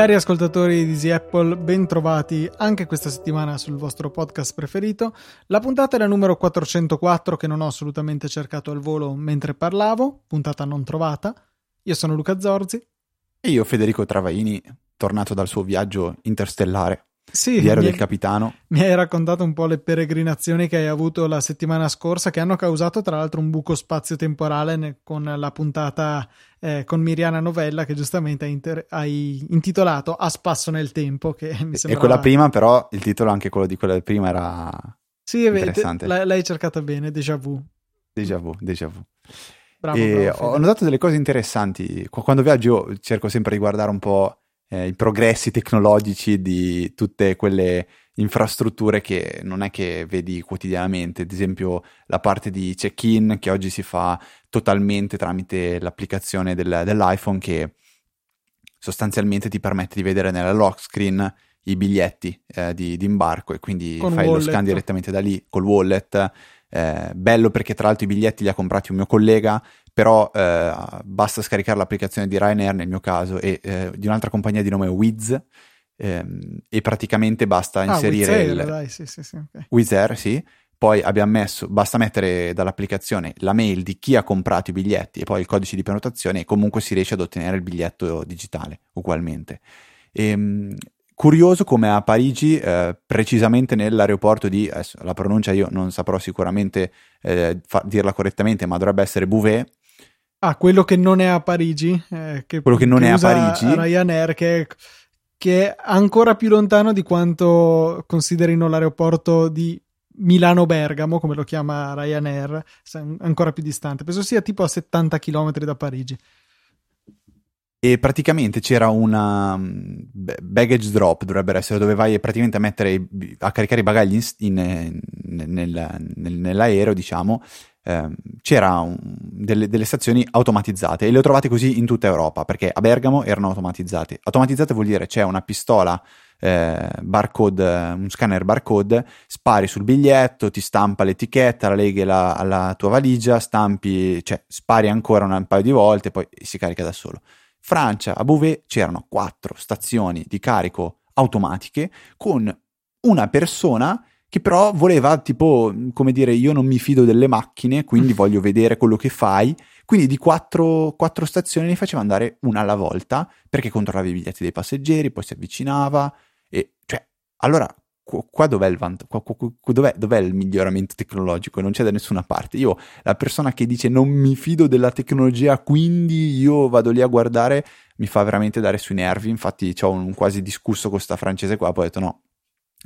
Cari ascoltatori di Easy Apple, ben trovati anche questa settimana sul vostro podcast preferito. La puntata è la numero 404 che non ho assolutamente cercato al volo mentre parlavo, puntata non trovata. Io sono Luca Zorzi. E io Federico Travaini, tornato dal suo viaggio interstellare. Sì, Diario del capitano. Mi hai raccontato un po' le peregrinazioni che hai avuto la settimana scorsa, che hanno causato tra l'altro un buco spazio-temporale ne- con la puntata eh, con Miriana Novella, che giustamente hai, inter- hai, intitolato A spasso nel tempo. Che mi sembrava... E quella prima, però, il titolo anche quello di quella prima era. Sì, interessante. L- l'hai cercata bene, déjà vu. Déjà vu, déjà vu. Bravo, bravo, ho notato delle cose interessanti. Quando viaggio cerco sempre di guardare un po' eh, i progressi tecnologici di tutte quelle infrastrutture che non è che vedi quotidianamente, ad esempio la parte di check-in che oggi si fa totalmente tramite l'applicazione del, dell'iPhone che sostanzialmente ti permette di vedere nella lock screen i biglietti eh, di, di, imbarco e quindi Con fai wallet. lo scan direttamente da lì col wallet. Eh, bello perché tra l'altro i biglietti li ha comprati un mio collega però eh, basta scaricare l'applicazione di Ryanair nel mio caso e eh, di un'altra compagnia di nome Wiz ehm, e praticamente basta inserire ah, Wizz Air, il dai, sì, sì, sì, okay. Wizz Air, sì. Poi abbiamo messo, basta mettere dall'applicazione la mail di chi ha comprato i biglietti e poi il codice di prenotazione e comunque si riesce ad ottenere il biglietto digitale ugualmente. E, ehm, curioso come a Parigi, eh, precisamente nell'aeroporto di, adesso, la pronuncia io non saprò sicuramente eh, fa, dirla correttamente, ma dovrebbe essere Bouvet, Ah, quello che non è a Parigi. Eh, che, quello che non che è a Parigi. Ryanair, che, che, è ancora più lontano di quanto considerino l'aeroporto di Milano-Bergamo, come lo chiama Ryanair, ancora più distante. Penso sia tipo a 70 km da Parigi. E praticamente c'era una mm, baggage drop, dovrebbe essere, dove vai praticamente a, mettere, a caricare i bagagli in, in, nel, nel, nell'aereo, diciamo, Ehm, c'era un, delle, delle, stazioni automatizzate e le ho trovate così in tutta Europa perché a Bergamo erano automatizzate. Automatizzate vuol dire c'è una pistola eh, barcode, un scanner barcode, spari sul biglietto, ti stampa l'etichetta, la leghi la, alla tua valigia, stampi, cioè spari ancora un paio di volte, poi si carica da solo. Francia, a Beauvais c'erano quattro stazioni di carico automatiche con una persona che però voleva tipo, come dire, io non mi fido delle macchine, quindi voglio vedere quello che fai. Quindi di quattro, quattro stazioni ne faceva andare una alla volta, perché controllava i biglietti dei passeggeri, poi si avvicinava, e cioè, allora, qua dov'è il, vant- qua, qua, dov'è, dov'è il miglioramento tecnologico? Non c'è da nessuna parte. Io, la persona che dice non mi fido della tecnologia, quindi io vado lì a guardare, mi fa veramente dare sui nervi. Infatti, ho un quasi discusso con sta francese qua, poi ho detto no,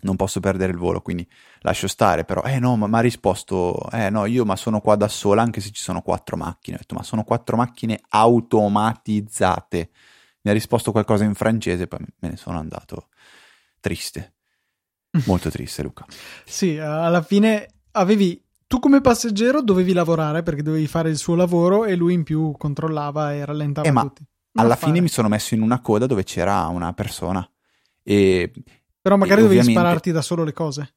non posso perdere il volo, quindi lascio stare, però, eh no, ma mi ha risposto, eh no, io ma sono qua da sola anche se ci sono quattro macchine, ho detto, ma sono quattro macchine automatizzate, mi ha risposto qualcosa in francese, poi me ne sono andato triste, molto triste Luca. sì, alla fine avevi, tu come passeggero dovevi lavorare perché dovevi fare il suo lavoro e lui in più controllava e rallentava eh, ma tutti. Non alla fare. fine mi sono messo in una coda dove c'era una persona e però magari dovevi ovviamente... spararti da solo le cose.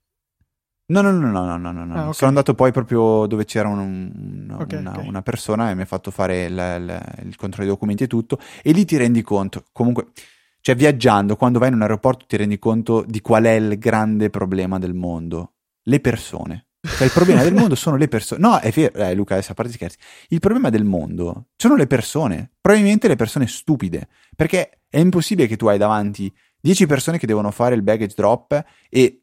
No, no, no, no, no, no, no. Ah, okay. Sono andato poi proprio dove c'era un, un, okay, una, okay. una, persona e mi ha fatto fare il, il, il, controllo dei documenti e tutto. E lì ti rendi conto, comunque, cioè viaggiando, quando vai in un aeroporto ti rendi conto di qual è il grande problema del mondo. Le persone. Cioè il problema del mondo sono le persone. No, è vero, eh, Luca, adesso a parte scherzi. Il problema del mondo sono le persone. Probabilmente le persone stupide. Perché è impossibile che tu hai davanti 10 persone che devono fare il baggage drop e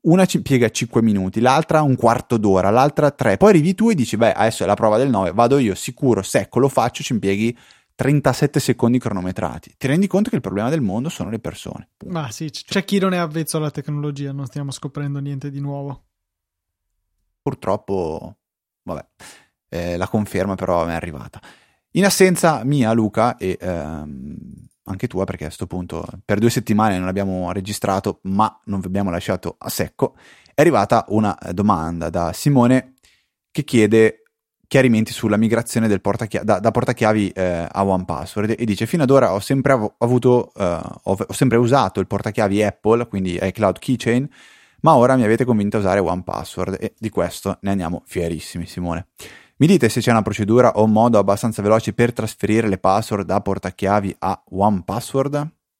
una ci piega 5 minuti, l'altra un quarto d'ora, l'altra 3. Poi arrivi tu e dici, beh, adesso è la prova del 9, vado io sicuro, secco, lo faccio, ci impieghi 37 secondi cronometrati. Ti rendi conto che il problema del mondo sono le persone. Ma sì, c'è chi non è avvezzo alla tecnologia, non stiamo scoprendo niente di nuovo. Purtroppo, vabbè, eh, la conferma però è arrivata. In assenza mia, Luca, e ehm, anche tua, perché a questo punto per due settimane non abbiamo registrato, ma non vi abbiamo lasciato a secco, è arrivata una domanda da Simone che chiede chiarimenti sulla migrazione portachia- da, da, portachiavi eh, a OnePassword e dice fino ad ora ho sempre, av- avuto, uh, ho, ho sempre usato il portachiavi Apple, quindi iCloud Keychain, ma ora mi avete convinto a usare OnePassword e di questo ne andiamo fierissimi Simone. Mi dite se c'è una procedura o un modo abbastanza veloce per trasferire le password da portachiavi a OnePassword?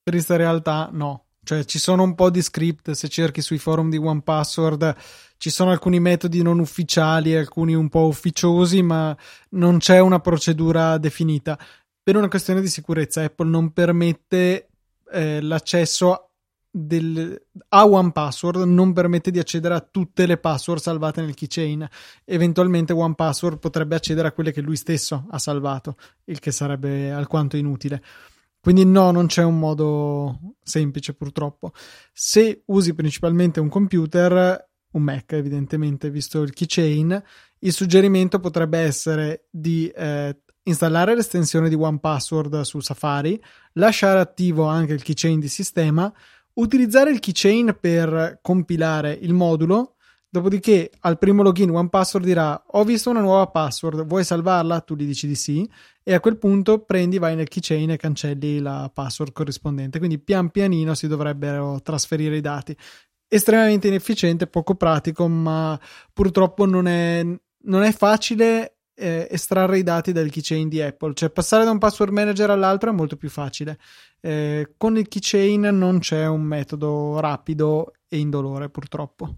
Per questa realtà no. Cioè ci sono un po' di script, se cerchi sui forum di OnePassword ci sono alcuni metodi non ufficiali, alcuni un po' ufficiosi, ma non c'è una procedura definita. Per una questione di sicurezza Apple non permette eh, l'accesso del, a OnePassword non permette di accedere a tutte le password salvate nel keychain. Eventualmente OnePassword potrebbe accedere a quelle che lui stesso ha salvato, il che sarebbe alquanto inutile. Quindi no, non c'è un modo semplice purtroppo. Se usi principalmente un computer, un Mac evidentemente, visto il keychain, il suggerimento potrebbe essere di eh, installare l'estensione di OnePassword su Safari, lasciare attivo anche il keychain di sistema utilizzare il keychain per compilare il modulo. Dopodiché al primo login OnePassword dirà: Ho visto una nuova password, vuoi salvarla? Tu gli dici di sì, e a quel punto prendi, vai nel keychain e cancelli la password corrispondente. Quindi pian pianino si dovrebbero trasferire i dati. Estremamente inefficiente, poco pratico, ma purtroppo non è, non è facile eh, estrarre i dati dal keychain di Apple, cioè passare da un password manager all'altro è molto più facile. Eh, con il keychain non c'è un metodo rapido e indolore, purtroppo.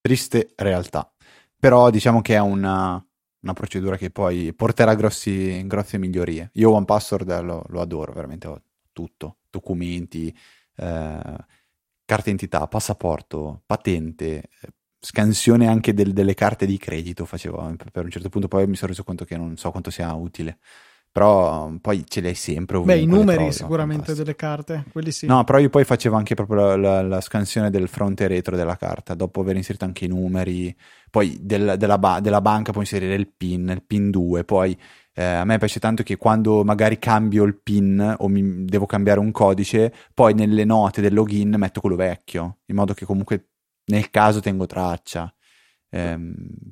Triste realtà, però diciamo che è una, una procedura che poi porterà grossi, grosse migliorie. Io OnePassword lo, lo adoro, veramente ho tutto, documenti, eh, carta identità, passaporto, patente, scansione anche del, delle carte di credito facevo per un certo punto poi mi sono reso conto che non so quanto sia utile. Però poi ce li hai sempre beh i numeri trovi, sicuramente delle carte quelli sì. No però io poi facevo anche proprio la, la, la, scansione del fronte e retro della carta dopo aver inserito anche i numeri poi del, della, della, banca puoi inserire il pin il pin 2 poi eh, a me piace tanto che quando magari cambio il PIN o mi devo cambiare un codice, poi nelle note del login metto quello vecchio, in modo che comunque nel caso tengo traccia. Eh,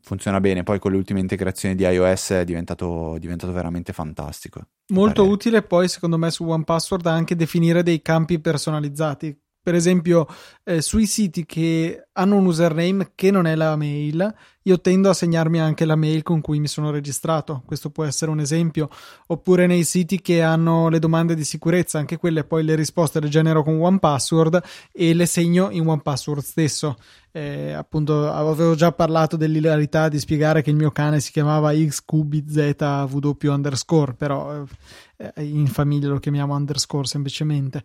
funziona bene. Poi con le ultime integrazioni di iOS è diventato, diventato veramente fantastico. Molto utile poi, secondo me, su OnePassword anche definire dei campi personalizzati. Per esempio, eh, sui siti che hanno un username che non è la mail, io tendo a segnarmi anche la mail con cui mi sono registrato. Questo può essere un esempio. Oppure nei siti che hanno le domande di sicurezza, anche quelle poi le risposte le genero con OnePassword e le segno in OnePassword stesso. Eh, appunto, avevo già parlato dell'ilarità di spiegare che il mio cane si chiamava XQBZW underscore, però eh, in famiglia lo chiamiamo underscore semplicemente.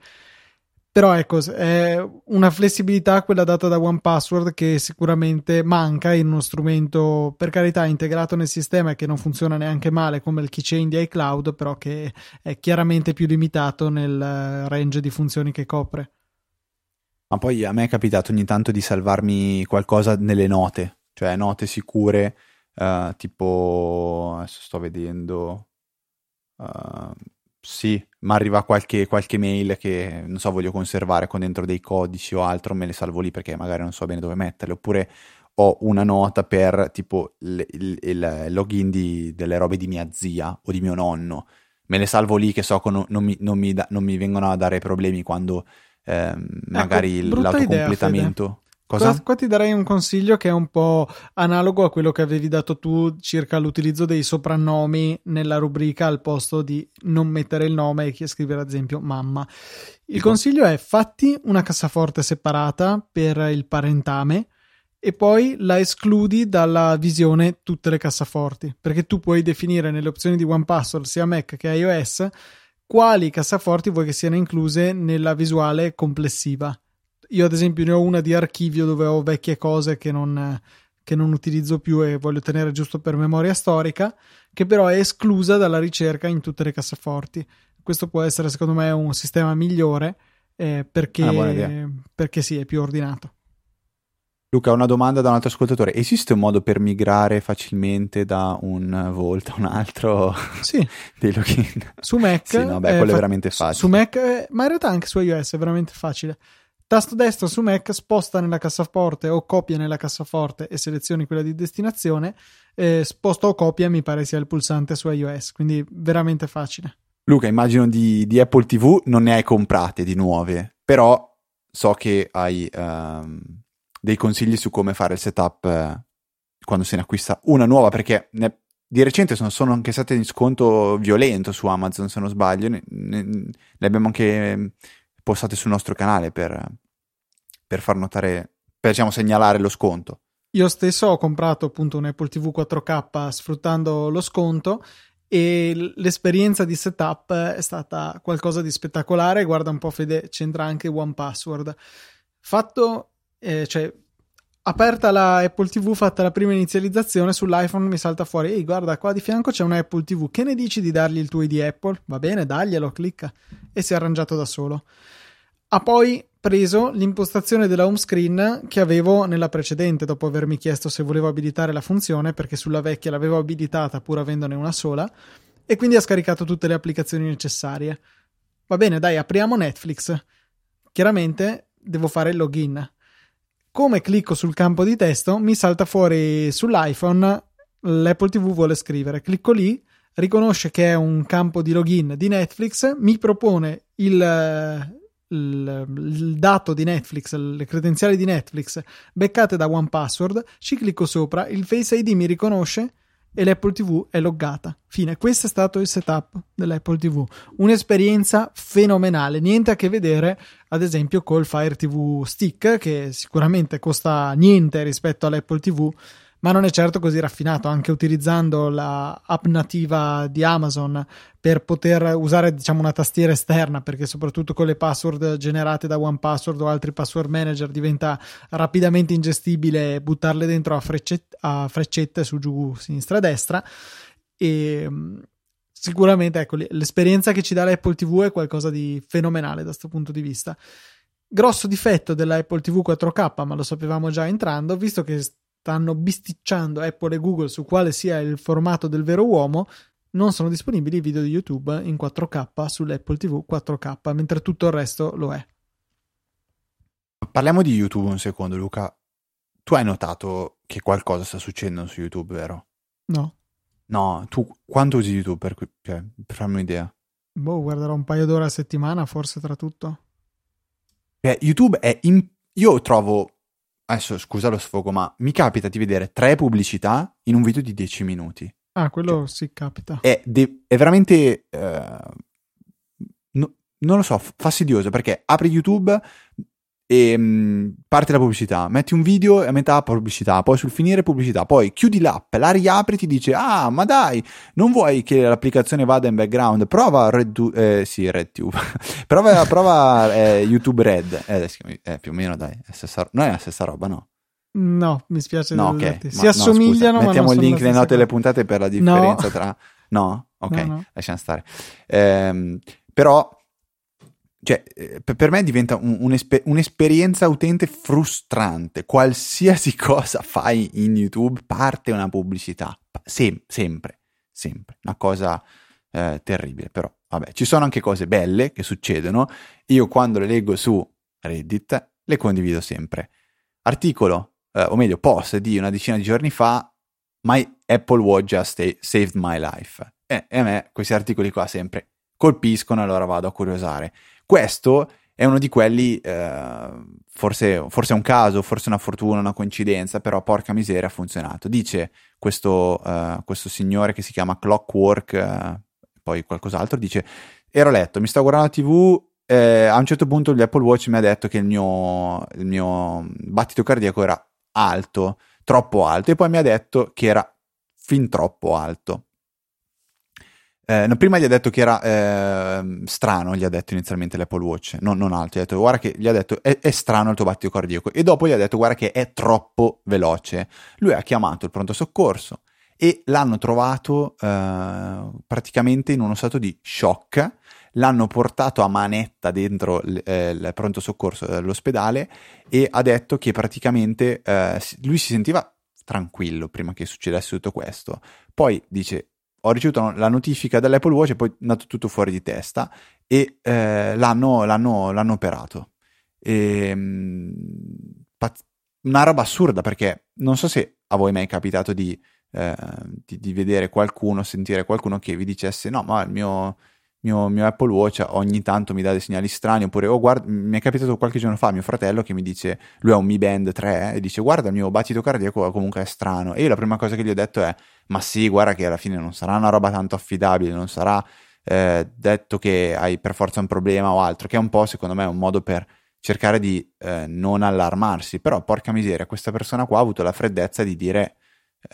Però ecco, è una flessibilità quella data da OnePassword che sicuramente manca in uno strumento, per carità, integrato nel sistema e che non funziona neanche male come il keychain di iCloud, però che è chiaramente più limitato nel range di funzioni che copre. Ma poi a me è capitato ogni tanto di salvarmi qualcosa nelle note, cioè note sicure, uh, tipo, adesso sto vedendo, uh, sì, ma arriva qualche, qualche mail che non so, voglio conservare con dentro dei codici o altro, me le salvo lì perché magari non so bene dove metterle, oppure ho una nota per tipo il, il, il login di, delle robe di mia zia o di mio nonno, me le salvo lì che so che non, non, mi, non, mi, da, non mi, vengono a dare problemi quando eh, magari ecco, l'autocompletamento... Idea, Cosa? Qua, qua, ti darei un consiglio che è un po' analogo a quello che avevi dato tu circa l'utilizzo dei soprannomi nella rubrica al posto di non mettere il nome e scrivere ad esempio mamma. Il tipo. consiglio è fatti una cassaforte separata per il parentame e poi la escludi dalla visione tutte le cassaforti perché tu puoi definire nelle opzioni di OnePassword sia Mac che iOS quali cassaforti vuoi che siano incluse nella visuale complessiva io, ad esempio, ne ho una di archivio dove ho vecchie cose che non, che non utilizzo più e voglio tenere giusto per memoria storica, che però è esclusa dalla ricerca in tutte le cassaforti. Questo può essere, secondo me, un sistema migliore eh, perché, ah, perché sì, è più ordinato. Luca, una domanda da un altro ascoltatore. Esiste un modo per migrare facilmente da un Volt a un altro? Sì. dei login? Su Mac. Sì, no, beh, quello fa- è veramente facile. Su Mac, eh, ma in realtà anche su iOS è veramente facile Tasto destro su Mac sposta nella cassaforte o copia nella cassaforte e selezioni quella di destinazione. Eh, sposta o copia mi pare sia il pulsante su iOS, quindi veramente facile. Luca, immagino di, di Apple TV non ne hai comprate di nuove, però so che hai um, dei consigli su come fare il setup eh, quando se ne acquista una nuova, perché ne, di recente sono, sono, anche state in sconto violento su Amazon, se non sbaglio, ne, ne, le abbiamo anche postate sul nostro canale per, per far notare, per diciamo, segnalare lo sconto. Io stesso ho comprato appunto un Apple TV 4K sfruttando lo sconto e l'esperienza di setup è stata qualcosa di spettacolare. Guarda un po', Fede, c'entra anche One Password. Fatto, eh, cioè, aperta la Apple TV, fatta la prima inizializzazione sull'iPhone, mi salta fuori: Ehi, guarda, qua di fianco c'è un Apple TV. Che ne dici di dargli il tuo ID Apple? Va bene, daglielo, clicca e si è arrangiato da solo. Ha poi preso l'impostazione della home screen che avevo nella precedente dopo avermi chiesto se volevo abilitare la funzione perché sulla vecchia l'avevo abilitata pur avendone una sola e quindi ha scaricato tutte le applicazioni necessarie. Va bene, dai, apriamo Netflix. Chiaramente devo fare il login. Come clicco sul campo di testo, mi salta fuori sull'iPhone l'Apple TV vuole scrivere. Clicco lì, riconosce che è un campo di login di Netflix, mi propone il, il, il, dato di Netflix, le credenziali di Netflix beccate da OnePassword, ci clicco sopra, il Face ID mi riconosce e l'Apple TV è loggata. Fine, questo è stato il setup dell'Apple TV. Un'esperienza fenomenale, niente a che vedere ad esempio col Fire TV Stick che sicuramente costa niente rispetto all'Apple TV ma non è certo così raffinato, anche utilizzando la nativa di Amazon per poter usare diciamo una tastiera esterna, perché soprattutto con le password generate da OnePassword o altri password manager diventa rapidamente ingestibile buttarle dentro a, freccette, a freccette su giù, sinistra, destra. E sicuramente ecco, l'esperienza che ci dà l'Apple TV è qualcosa di fenomenale da questo punto di vista. Grosso difetto della Apple TV 4K, ma lo sapevamo già entrando, visto che stanno bisticciando Apple e Google su quale sia il formato del vero uomo, non sono disponibili i video di YouTube in 4K sull'Apple TV 4K, mentre tutto il resto lo è. Parliamo di YouTube un secondo, Luca. Tu hai notato che qualcosa sta succedendo su YouTube, vero? No. No, tu quanto usi YouTube per, cioè, per farmi un'idea? Boh, guarderò un paio d'ore a settimana, forse tra tutto. Beh, YouTube è... In... Io trovo adesso scusa lo sfogo, ma mi capita di vedere tre pubblicità in un video di 10 minuti. Ah, quello cioè, sì capita. È, de- è veramente, uh, no, non lo so, fastidioso perché apri YouTube e um, parte la pubblicità, metti un video e a metà pubblicità, poi sul finire pubblicità, poi chiudi l'app, la riapri e ti dice ah ma dai, non vuoi che l'applicazione vada in background, prova Red, eh, sì, RedTube, prova, prova eh, YouTube Red, eh, eh, più o meno dai, è stessa, non è la stessa roba no? No, mi spiace no, okay. Si ma, assomigliano, no, Mettiamo il link nelle note delle puntate per la differenza no. tra... No? Ok, lasciamo stare. Ehm, però cioè, eh, per me diventa un, un'esper- un'esperienza utente frustrante. Qualsiasi cosa fai in YouTube parte una pubblicità. Sem- sempre, sempre. Una cosa eh, terribile. Però, vabbè, ci sono anche cose belle che succedono. Io quando le leggo su Reddit le condivido sempre. Articolo, eh, o meglio, post di una decina di giorni fa. My Apple Watch just saved my life. E, e a me questi articoli qua sempre colpiscono, allora vado a curiosare. Questo è uno di quelli, eh, forse, forse, è un caso, forse una fortuna, una coincidenza, però porca miseria ha funzionato. Dice questo, eh, questo signore che si chiama Clockwork, eh, poi qualcos'altro, dice, ero a letto, mi sto guardando la tv, eh, a un certo punto l'Apple Watch mi ha detto che il mio, il mio battito cardiaco era alto, troppo alto, e poi mi ha detto che era fin troppo alto. Eh, no, prima gli ha detto che era eh, strano, gli ha detto inizialmente l'Apple Watch, no, non altro, gli ha detto guarda che gli ha detto è, è, strano il tuo battito cardiaco e dopo gli ha detto guarda che è troppo veloce. Lui ha chiamato il pronto soccorso e l'hanno trovato eh, praticamente in uno stato di shock, l'hanno portato a manetta dentro l- eh, il pronto soccorso dell'ospedale e ha detto che praticamente eh, lui si sentiva tranquillo prima che succedesse tutto questo. Poi dice ho ricevuto la notifica dall'Apple Watch e poi è andato tutto fuori di testa e eh, l'hanno, l'hanno, l'hanno, operato. E, mm, una roba assurda perché non so se a voi mai è capitato di, eh, di, di, vedere qualcuno, sentire qualcuno che vi dicesse no ma il mio, mio, mio, Apple Watch ogni tanto mi dà dei segnali strani oppure oh guarda mi è capitato qualche giorno fa mio fratello che mi dice lui ha un Mi Band 3 e dice guarda il mio battito cardiaco comunque è strano. E io la prima cosa che gli ho detto è ma sì guarda che alla fine non sarà una roba tanto affidabile non sarà eh, detto che hai per forza un problema o altro che è un po' secondo me un modo per cercare di eh, non allarmarsi, però porca miseria, questa persona qua ha avuto la freddezza di dire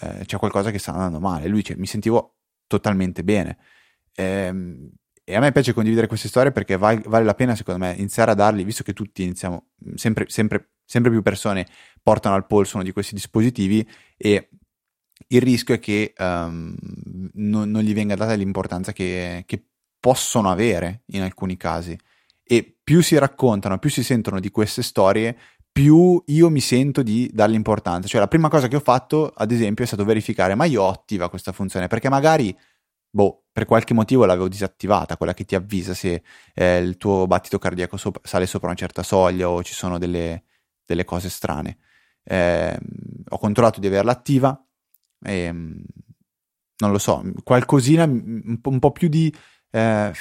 eh, c'è qualcosa che sta andando male, lui cioè, mi sentivo totalmente bene. Ehm, e a me piace condividere queste storie perché vale, vale, la pena, secondo me, iniziare a darli, visto che tutti iniziamo, sempre, sempre, sempre più persone portano al polso uno di questi dispositivi e il rischio è che um, non, non, gli venga data l'importanza che, che possono avere in alcuni casi e più si raccontano, più si sentono di queste storie, più io mi sento di dargli importanza. Cioè la prima cosa che ho fatto, ad esempio, è stato verificare, ma io attiva questa funzione, perché magari, boh, per qualche motivo l'avevo disattivata, quella che ti avvisa se eh, il tuo battito cardiaco sopra, sale sopra una certa soglia o ci sono delle, delle cose strane. Eh, ho controllato di averla attiva e non lo so, qualcosina, un po', un po più di eh,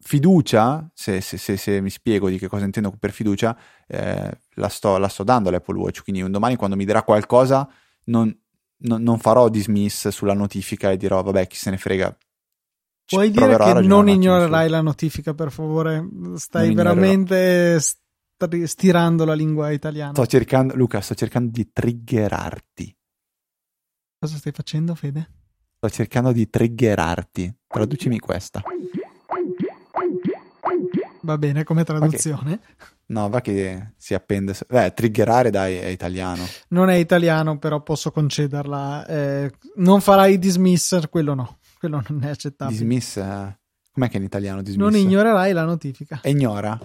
fiducia, se, se, se, se, mi spiego di che cosa intendo per fiducia, eh, la, sto, la, sto, dando all'Apple Watch, quindi un domani quando mi dirà qualcosa non, non, non, farò dismiss sulla notifica e dirò vabbè chi se ne frega. Ci Puoi dire che non ignorerai su. la notifica per favore? Stai veramente st- stirando la lingua italiana. Sto cercando, Luca, sto cercando di triggerarti. Cosa stai facendo Fede? Sto cercando di triggerarti. Traducimi questa. Va bene come traduzione. Okay. No, va che si appende. Beh, triggerare dai è italiano. Non è italiano, però posso concederla. Eh, non farai dismiss, quello no. Quello non è accettabile. Dismiss? Eh, com'è che in italiano dismiss? Non ignorerai la notifica. E ignora?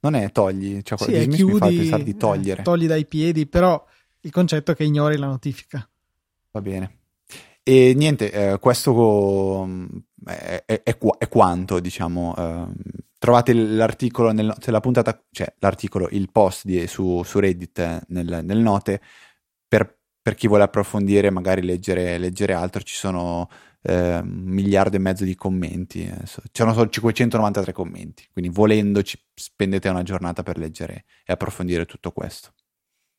Non è togli, cioè sì, dismiss chiudi, mi fa pensare di togliere. Eh, togli dai piedi, però il concetto è che ignori la notifica. Va bene. E niente, eh, questo mm, è, è, è, è, quanto, diciamo. Eh, trovate l'articolo nel, la puntata, cioè l'articolo, il post di, su, su, Reddit nel, nel note per, per, chi vuole approfondire, magari leggere, leggere altro, ci sono eh, un miliardo e mezzo di commenti, c'erano solo 593 commenti, quindi volendo ci spendete una giornata per leggere e approfondire tutto questo.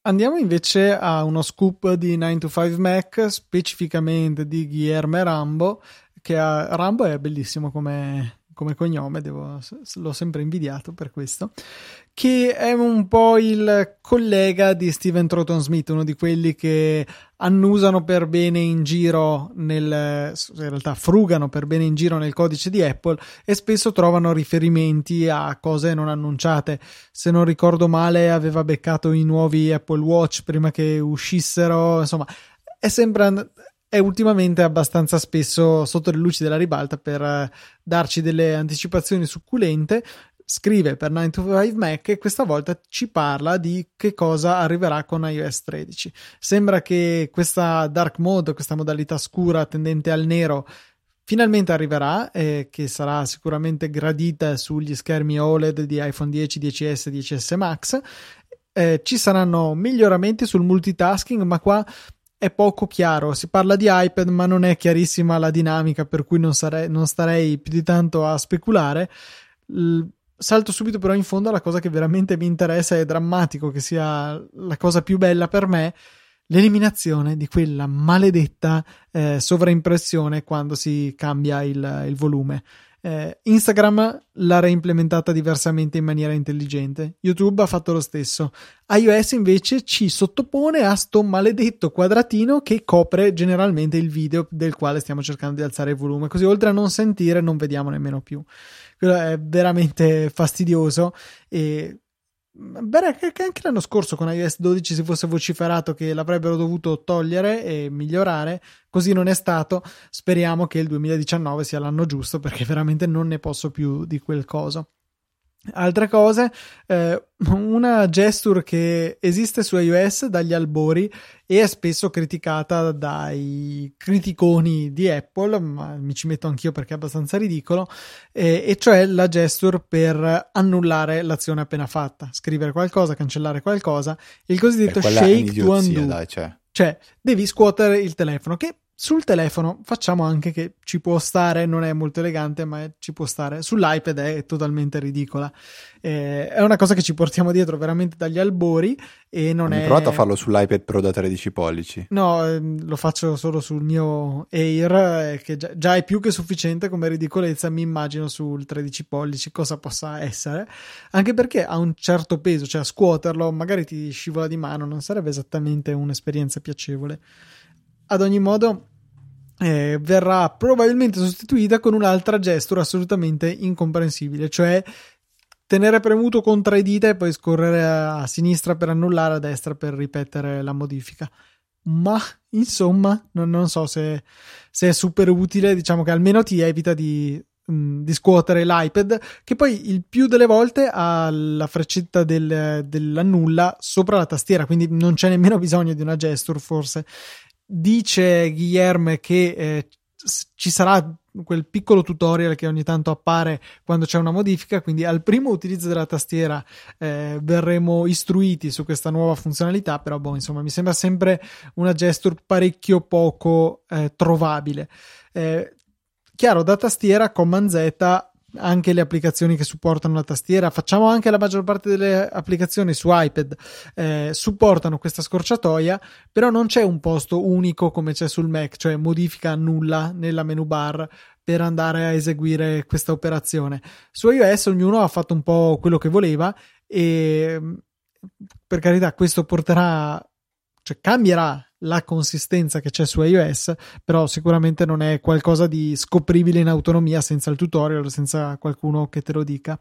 Andiamo invece a uno scoop di 9 to 5 Mac, specificamente di Guillermo Rambo, che ha, Rambo è bellissimo come, come cognome, devo, l'ho sempre invidiato per questo, che è un po' il collega di Steven Troughton Smith, uno di quelli che annusano per bene in giro nel, in realtà frugano per bene in giro nel codice di Apple e spesso trovano riferimenti a cose non annunciate. Se non ricordo male, aveva beccato i nuovi Apple Watch prima che uscissero, insomma, è sempre è ultimamente abbastanza spesso sotto le luci della ribalta per eh, darci delle anticipazioni succulente. Scrive per 9 to 5 Mac e questa volta ci parla di che cosa arriverà con iOS 13. Sembra che questa dark mode, questa modalità scura tendente al nero, finalmente arriverà e che sarà sicuramente gradita sugli schermi OLED di iPhone 10, 10S, 10S Max. Eh, ci saranno miglioramenti sul multitasking, ma qua è poco chiaro. Si parla di iPad, ma non è chiarissima la dinamica, per cui non, sarei, non starei più di tanto a speculare. L- salto subito però in fondo alla cosa che veramente mi interessa e è drammatico che sia la cosa più bella per me l'eliminazione di quella maledetta eh, sovraimpressione quando si cambia il, il volume eh, Instagram l'ha reimplementata diversamente in maniera intelligente. YouTube ha fatto lo stesso. iOS invece ci sottopone a sto maledetto quadratino che copre generalmente il video del quale stiamo cercando di alzare il volume. Così oltre a non sentire non vediamo nemmeno più. Quello è veramente fastidioso e Beh, che anche l'anno scorso con iOS 12 si fosse vociferato che l'avrebbero dovuto togliere e migliorare, così non è stato. Speriamo che il 2019 sia l'anno giusto perché veramente non ne posso più di quel coso. Altre cose, eh, una gesture che esiste su iOS dagli albori e è spesso criticata dai criticoni di Apple, ma mi ci metto anch'io perché è abbastanza ridicolo, eh, e cioè la gesture per annullare l'azione appena fatta, scrivere qualcosa, cancellare qualcosa, il cosiddetto shake to undo. Dai, cioè. cioè, devi scuotere il telefono, che sul telefono facciamo anche che ci può stare, non è molto elegante, ma ci può stare. Sull'iPad è totalmente ridicola. Eh, è una cosa che ci portiamo dietro veramente dagli albori e non Hai è... provato a farlo sull'iPad Pro da 13 pollici? No, ehm, lo faccio solo sul mio Air, eh, che già, già, è più che sufficiente come ridicolezza, mi immagino sul 13 pollici cosa possa essere. Anche perché ha un certo peso, cioè a scuoterlo magari ti scivola di mano, non sarebbe esattamente un'esperienza piacevole. Ad ogni modo, eh, verrà probabilmente sostituita con un'altra gestura assolutamente incomprensibile, cioè tenere premuto con tre dita e poi scorrere a sinistra per annullare, a destra per ripetere la modifica. Ma insomma, non, non so se, se, è super utile, diciamo che almeno ti evita di, mh, di scuotere l'iPad, che poi il più delle volte ha la freccetta del, dell'annulla sopra la tastiera, quindi non c'è nemmeno bisogno di una gesture forse dice Guillermo che eh, ci sarà quel piccolo tutorial che ogni tanto appare quando c'è una modifica, quindi al primo utilizzo della tastiera eh, verremo istruiti su questa nuova funzionalità, però boh, insomma, mi sembra sempre una gesture parecchio poco eh, trovabile. Eh, chiaro, da tastiera Command Z anche le applicazioni che supportano la tastiera, facciamo anche la maggior parte delle applicazioni su iPad, eh, supportano questa scorciatoia, però non c'è un posto unico come c'è sul Mac, cioè modifica nulla nella menu bar per andare a eseguire questa operazione. Su iOS ognuno ha fatto un po' quello che voleva e per carità questo porterà cioè cambierà la consistenza che c'è su iOS, però sicuramente non è qualcosa di scopribile in autonomia senza il tutorial, senza qualcuno che te lo dica.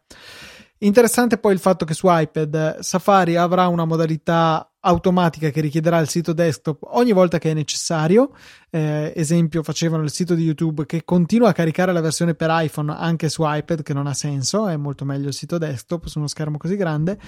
Interessante poi il fatto che su iPad Safari avrà una modalità automatica che richiederà il sito desktop ogni volta che è necessario. Eh, esempio, facevano il sito di YouTube che continua a caricare la versione per iPhone anche su iPad, che non ha senso, è molto meglio il sito desktop su uno schermo così grande.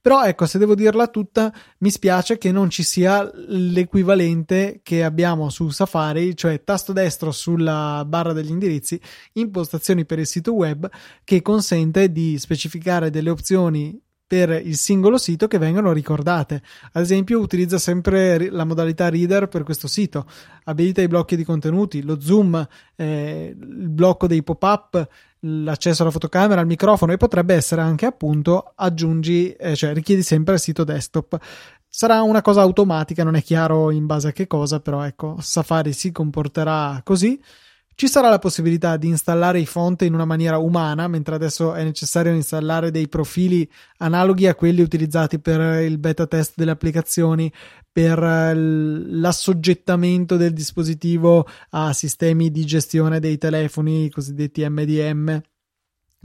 Però ecco, se devo dirla tutta, mi spiace che non ci sia l'equivalente che abbiamo su Safari, cioè tasto destro sulla barra degli indirizzi, impostazioni per il sito web, che consente di specificare delle opzioni per il singolo sito che vengono ricordate. Ad esempio, utilizza sempre la modalità reader per questo sito, abilita i blocchi di contenuti, lo zoom, eh, il blocco dei pop-up, l'accesso alla fotocamera, al microfono e potrebbe essere anche appunto aggiungi, eh, cioè richiedi sempre il sito desktop. Sarà una cosa automatica, non è chiaro in base a che cosa, però ecco, Safari si comporterà così. Ci sarà la possibilità di installare i font in una maniera umana, mentre adesso è necessario installare dei profili analoghi a quelli utilizzati per il beta test delle applicazioni, per l'assoggettamento del dispositivo a sistemi di gestione dei telefoni, i cosiddetti MDM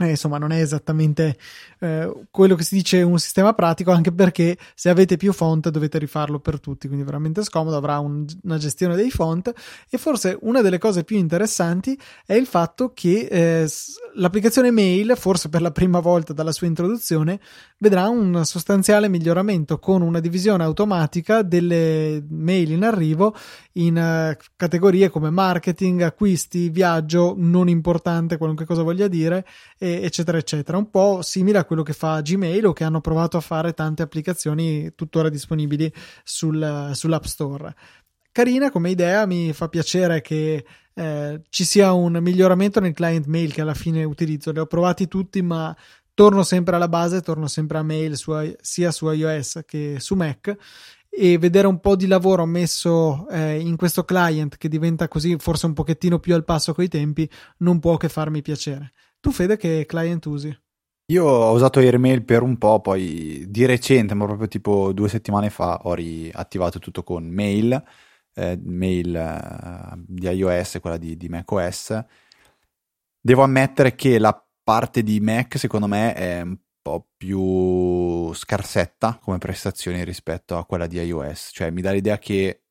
eh, insomma, non è esattamente eh, quello che si dice un sistema pratico, anche perché se avete più font dovete rifarlo per tutti, quindi veramente scomodo, avrà un, una gestione dei font. E forse una delle cose più interessanti è il fatto che eh, l'applicazione mail, forse per la prima volta dalla sua introduzione, vedrà un sostanziale miglioramento con una divisione automatica delle mail in arrivo in uh, categorie come marketing, acquisti, viaggio, non importante, qualunque cosa voglia dire, e, eccetera, eccetera. Un po' simile a quello che fa Gmail o che hanno provato a fare tante applicazioni tuttora disponibili sul, sull'App Store. Carina come idea, mi fa piacere che eh, ci sia un miglioramento nel client mail che alla fine utilizzo. Li ho provati tutti, ma torno sempre alla base, torno sempre a mail su, sia su iOS che su Mac e vedere un po' di lavoro messo eh, in questo client che diventa così forse un pochettino più al passo coi tempi non può che farmi piacere. Tu Fede che client usi? Io ho usato Airmail per un po', poi di recente, ma proprio tipo due settimane fa, ho riattivato tutto con Mail, eh, Mail eh, di iOS quella di, di macOS. Devo ammettere che la parte di Mac secondo me è un po' più scarsetta come prestazioni rispetto a quella di iOS, cioè mi dà l'idea che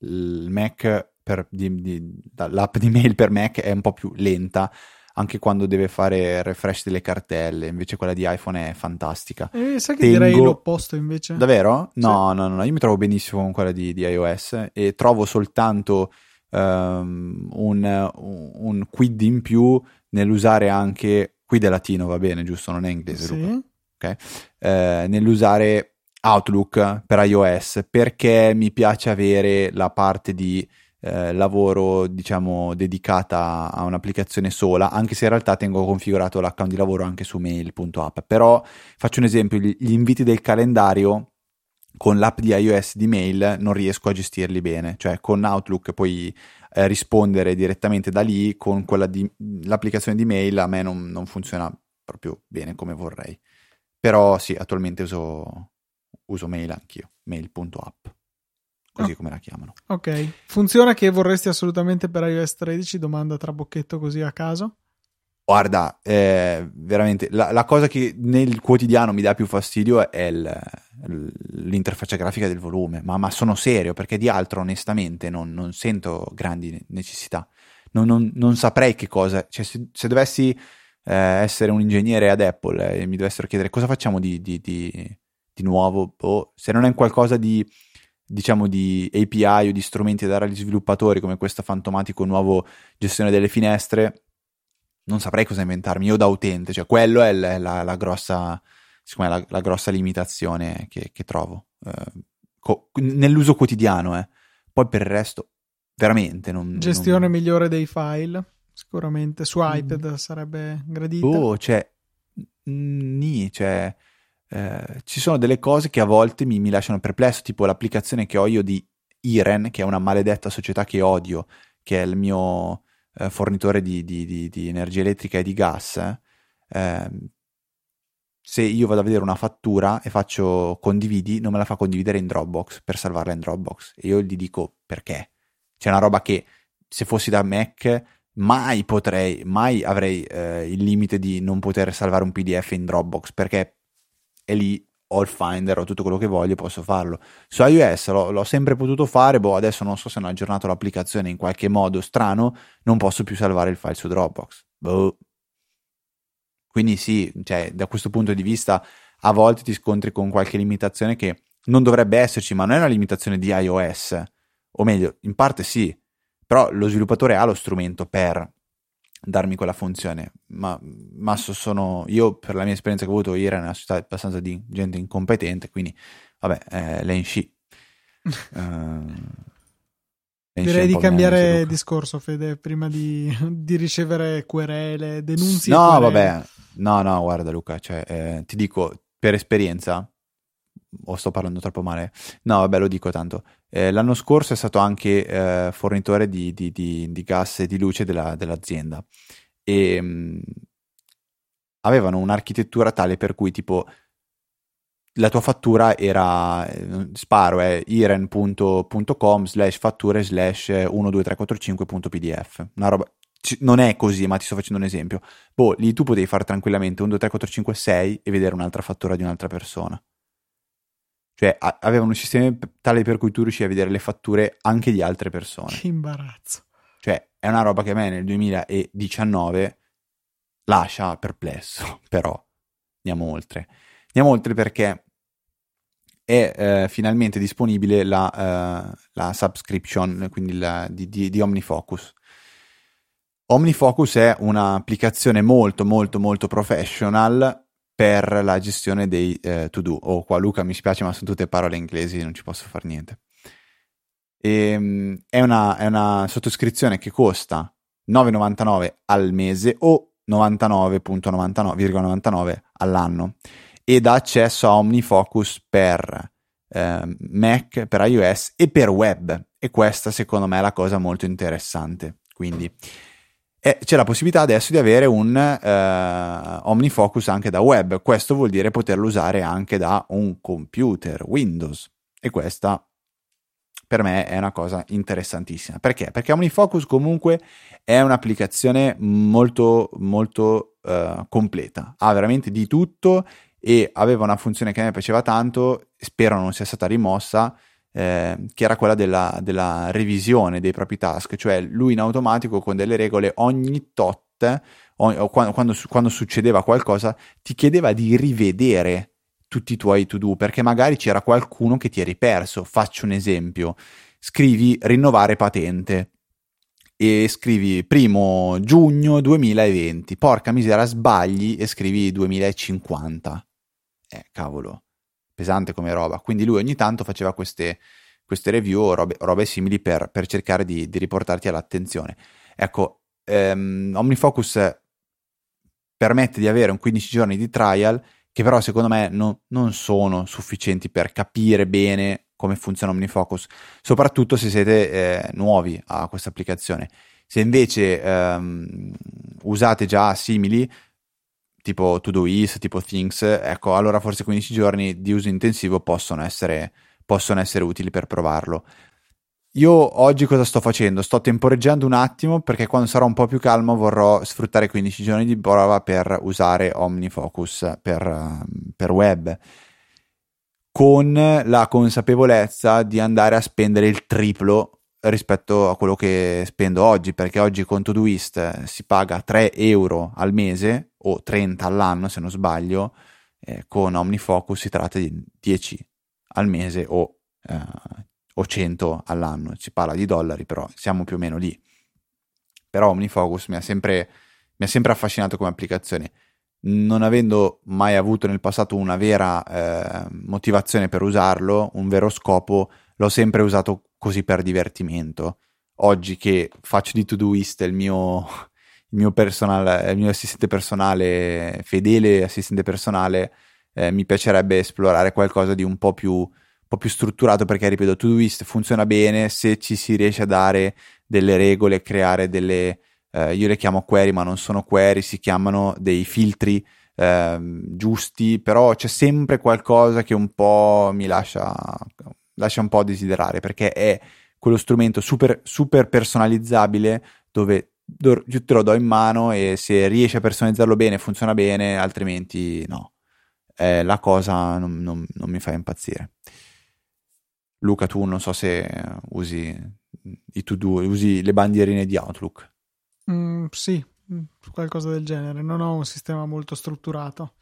il Mac per, di, di, l'app di mail per Mac è un po' più lenta, anche quando deve fare refresh delle cartelle, invece quella di iPhone è fantastica. E sai che Tengo... direi l'opposto invece? Davvero? No, sì. no, no, no, io mi trovo benissimo con quella di, di iOS e trovo soltanto um, un, un quid in più nell'usare anche, quid è latino va bene, giusto? Non è inglese, sì. Okay. Eh, nell'usare Outlook per iOS perché mi piace avere la parte di eh, lavoro diciamo dedicata a un'applicazione sola anche se in realtà tengo configurato l'account di lavoro anche su mail.app però faccio un esempio gli, inviti del calendario con l'app di iOS di mail non riesco a gestirli bene. Cioè con Outlook puoi eh, rispondere direttamente da lì con quella di l'applicazione di mail a me non, non funziona proprio bene come vorrei. Però sì attualmente uso uso mail anch'io mail.app così oh. come la chiamano. Ok, funziona che vorresti assolutamente per iOS 13? Domanda tra bocchetto così a caso. Guarda, eh, veramente la, la, cosa che nel quotidiano mi dà più fastidio è il, l'interfaccia grafica del volume, ma, ma, sono serio perché di altro onestamente non, non sento grandi necessità. Non, non, non, saprei che cosa, cioè se, se dovessi eh, essere un ingegnere ad Apple e mi dovessero chiedere cosa facciamo di, di, di, di nuovo, o se non è qualcosa di diciamo di API o di strumenti da dare agli sviluppatori come questo fantomatico nuovo gestione delle finestre, non saprei cosa inventarmi io da utente, cioè quello è la, la, la grossa, la, la, grossa limitazione che, che trovo eh, co- nell'uso quotidiano, eh. poi per il resto veramente non... Gestione non... migliore dei file, sicuramente su mm. iPad mm. sarebbe gradita. Oh, cioè, ni, cioè eh, ci sono delle cose che a volte mi, mi, lasciano perplesso, tipo l'applicazione che ho io di Iren, che è una maledetta società che odio, che è il mio eh, fornitore di, di, di, di, energia elettrica e di gas. Eh, se io vado a vedere una fattura e faccio condividi, non me la fa condividere in Dropbox per salvarla in Dropbox. E io gli dico perché. C'è una roba che se fossi da Mac mai potrei, mai avrei eh, il limite di non poter salvare un PDF in Dropbox perché e lì ho il Finder, ho tutto quello che voglio, posso farlo. Su iOS l'ho, l'ho, sempre potuto fare, boh, adesso non so se hanno aggiornato l'applicazione in qualche modo strano, non posso più salvare il file su Dropbox. Boh. Quindi sì, cioè, da questo punto di vista a volte ti scontri con qualche limitazione che non dovrebbe esserci, ma non è una limitazione di iOS, o meglio, in parte sì, però lo sviluppatore ha lo strumento per darmi quella funzione. Ma, ma sono io, per la mia esperienza che ho avuto ieri, è una città abbastanza di gente incompetente, quindi vabbè, eh, l'Enshi. uh, Direi di cambiare discorso, Fede, prima di, di, ricevere querele, denunzie. No, querele. vabbè, no, no, guarda Luca, cioè, eh, ti dico per esperienza, o sto parlando troppo male? No, vabbè, lo dico tanto. Eh, l'anno scorso è stato anche eh, fornitore di, di, di, di, gas e di luce della, dell'azienda e mh, mm, avevano un'architettura tale per cui tipo la tua fattura era eh, sparo è iren.com slash fatture slash 12345.pdf una roba non è così, ma ti sto facendo un esempio. Boh, lì tu potevi fare tranquillamente 1, 2, 3, 4, 5, 6 e vedere un'altra fattura di un'altra persona. Cioè, a- avevano un sistema tale per cui tu riuscivi a vedere le fatture anche di altre persone. Che imbarazzo. Cioè, è una roba che a me nel 2019 lascia perplesso, però andiamo oltre. Andiamo oltre perché è eh, finalmente disponibile la, uh, la subscription, quindi la, di, di, di OmniFocus. OmniFocus è un'applicazione molto molto molto professional per la gestione dei eh, to-do. O qua Luca mi spiace, ma sono tutte parole inglesi, non ci posso fare niente. E, ehm, è, una, è una sottoscrizione che costa 9,99 al mese o 99,99 all'anno e dà accesso a OmniFocus per eh, Mac, per iOS e per web. E questa secondo me è la cosa molto interessante. Quindi e c'è la possibilità adesso di avere un eh, OmniFocus anche da web. Questo vuol dire poterlo usare anche da un computer Windows. E questa per me è una cosa interessantissima. Perché? Perché OmniFocus comunque è un'applicazione molto molto eh, completa. Ha veramente di tutto e aveva una funzione che a me piaceva tanto, spero non sia stata rimossa, eh, che era quella della, della, revisione dei propri task, cioè lui in automatico con delle regole ogni tot, o, quando, quando, quando, succedeva qualcosa, ti chiedeva di rivedere tutti i tuoi to-do, perché magari c'era qualcuno che ti eri perso. Faccio un esempio. Scrivi rinnovare patente e scrivi primo giugno 2020. Porca misera, sbagli e scrivi 2050. Eh, cavolo, pesante come roba. Quindi lui ogni tanto faceva queste, queste review o robe, robe simili per, per cercare di, di, riportarti all'attenzione. Ecco, ehm, OmniFocus permette di avere un 15 giorni di trial che però secondo me no, non sono sufficienti per capire bene come funziona OmniFocus, soprattutto se siete eh, nuovi a questa applicazione. Se invece ehm, usate già simili, tipo Todoist, tipo Things, ecco, allora forse 15 giorni di uso intensivo possono essere, possono essere utili per provarlo. Io oggi cosa sto facendo? Sto temporeggiando un attimo perché quando sarò un po' più calmo vorrò sfruttare 15 giorni di prova per usare OmniFocus per, per web con la consapevolezza di andare a spendere il triplo rispetto a quello che spendo oggi perché oggi con Todoist si paga 3 euro al mese o 30 all'anno se non sbaglio eh, con OmniFocus si tratta di 10 al mese o eh, o 100 all'anno, si parla di dollari, però siamo più o meno lì. Però OmniFocus mi ha sempre, mi ha sempre affascinato come applicazione. Non avendo mai avuto nel passato una vera eh, motivazione per usarlo, un vero scopo, l'ho sempre usato così per divertimento. Oggi che faccio di Todoist il mio, il mio, personal, il mio assistente personale, fedele assistente personale, eh, mi piacerebbe esplorare qualcosa di un po' più po' più strutturato perché, ripeto, Todoist funziona bene se ci si riesce a dare delle regole, creare delle, eh, io le chiamo query ma non sono query, si chiamano dei filtri eh, giusti, però c'è sempre qualcosa che un po' mi lascia, lascia un po' desiderare perché è quello strumento super, super personalizzabile dove io te lo do in mano e se riesci a personalizzarlo bene funziona bene, altrimenti no. Eh, la cosa non, non, non mi fa impazzire. Luca, tu non so se usi i to-do, usi le bandierine di Outlook. Mm, sì, mm, qualcosa del genere. Non ho un sistema molto strutturato.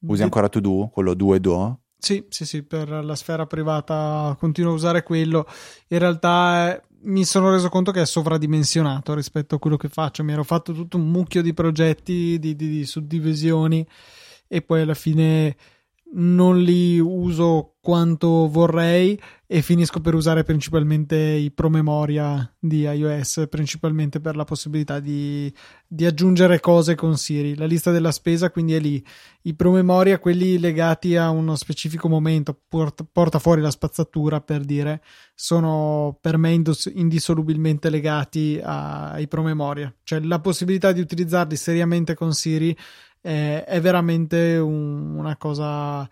Usi ancora to-do, quello 2 do? Sì, sì, sì, per la sfera privata continuo a usare quello. In realtà eh, mi sono reso conto che è sovradimensionato rispetto a quello che faccio. Mi ero fatto tutto un mucchio di progetti, di, di, di suddivisioni e poi alla fine non li uso quanto vorrei e finisco per usare principalmente i promemoria di iOS, principalmente per la possibilità di, di, aggiungere cose con Siri. La lista della spesa quindi è lì. I promemoria, quelli legati a uno specifico momento, porta, porta fuori la spazzatura per dire, sono per me indos- indissolubilmente legati ai promemoria. Cioè la possibilità di utilizzarli seriamente con Siri è, è veramente un, una cosa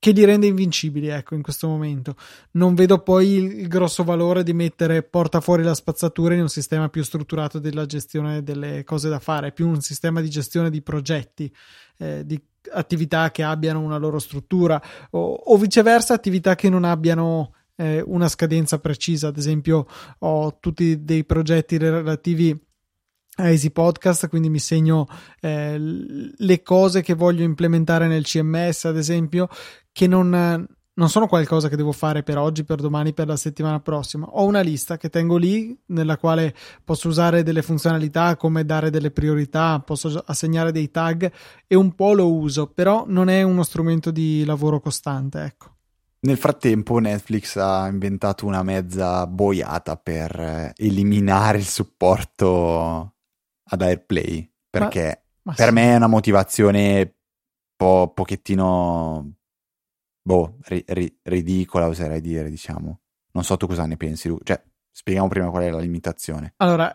che li rende invincibili, ecco, in questo momento. Non vedo poi il, il, grosso valore di mettere porta fuori la spazzatura in un sistema più strutturato della gestione delle cose da fare, più un sistema di gestione di progetti, eh, di attività che abbiano una loro struttura o, o viceversa attività che non abbiano eh, una scadenza precisa. Ad esempio, ho tutti dei progetti relativi Easy Podcast, quindi mi segno eh, le cose che voglio implementare nel CMS, ad esempio, che non, non, sono qualcosa che devo fare per oggi, per domani, per la settimana prossima. Ho una lista che tengo lì, nella quale posso usare delle funzionalità come dare delle priorità, posso assegnare dei tag e un po' lo uso, però non è uno strumento di lavoro costante, ecco. Nel frattempo Netflix ha inventato una mezza boiata per eh, eliminare il supporto ad AirPlay perché ma, ma per sì. me è una motivazione un po' pochettino boh, ri, ri, ridicola oserei dire diciamo non so tu cosa ne pensi cioè spieghiamo prima qual è la limitazione allora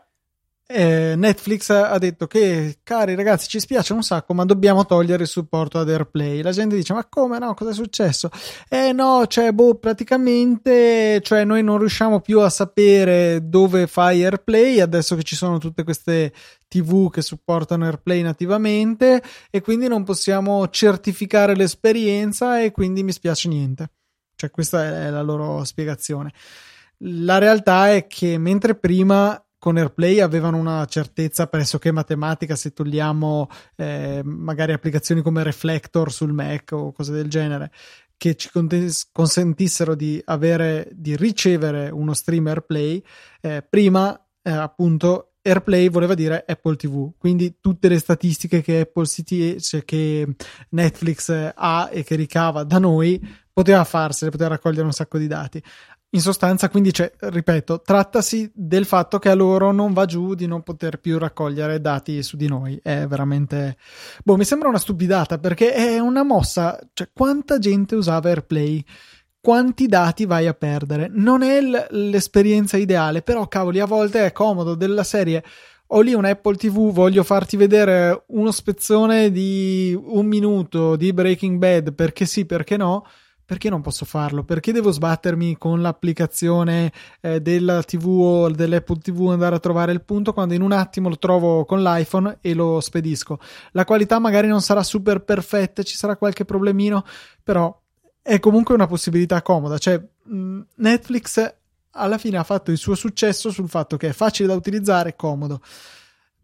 eh, Netflix ha detto che cari ragazzi ci spiace un sacco ma dobbiamo togliere il supporto ad AirPlay. La gente dice ma come? No cosa è successo? Eh no cioè boh praticamente cioè noi non riusciamo più a sapere dove fai AirPlay. Adesso che ci sono tutte queste TV che supportano AirPlay nativamente e quindi non possiamo certificare l'esperienza e quindi mi spiace niente. Cioè questa è la loro spiegazione. La realtà è che mentre prima con AirPlay avevano una certezza pressoché matematica se togliamo eh, magari applicazioni come Reflector sul Mac o cose del genere che ci consentissero di avere di ricevere uno stream AirPlay eh, prima eh, appunto AirPlay voleva dire Apple TV, quindi tutte le statistiche che Apple City, cioè che Netflix ha e che ricava da noi poteva farsene, poteva raccogliere un sacco di dati. In sostanza, quindi, cioè, ripeto, trattasi del fatto che a loro non va giù di non poter più raccogliere dati su di noi. È veramente. Boh, mi sembra una stupidata perché è una mossa. Cioè, quanta gente usava AirPlay? Quanti dati vai a perdere? Non è l- l'esperienza ideale, però, cavoli, a volte è comodo della serie. Ho lì un Apple TV, voglio farti vedere uno spezzone di un minuto di Breaking Bad, perché sì, perché no perché non posso farlo? Perché devo sbattermi con l'applicazione eh, della TV o dell'Apple TV andare a trovare il punto quando in un attimo lo trovo con l'iPhone e lo spedisco? La qualità magari non sarà super perfetta, ci sarà qualche problemino, però è comunque una possibilità comoda. Cioè, mh, Netflix alla fine ha fatto il suo successo sul fatto che è facile da utilizzare e comodo.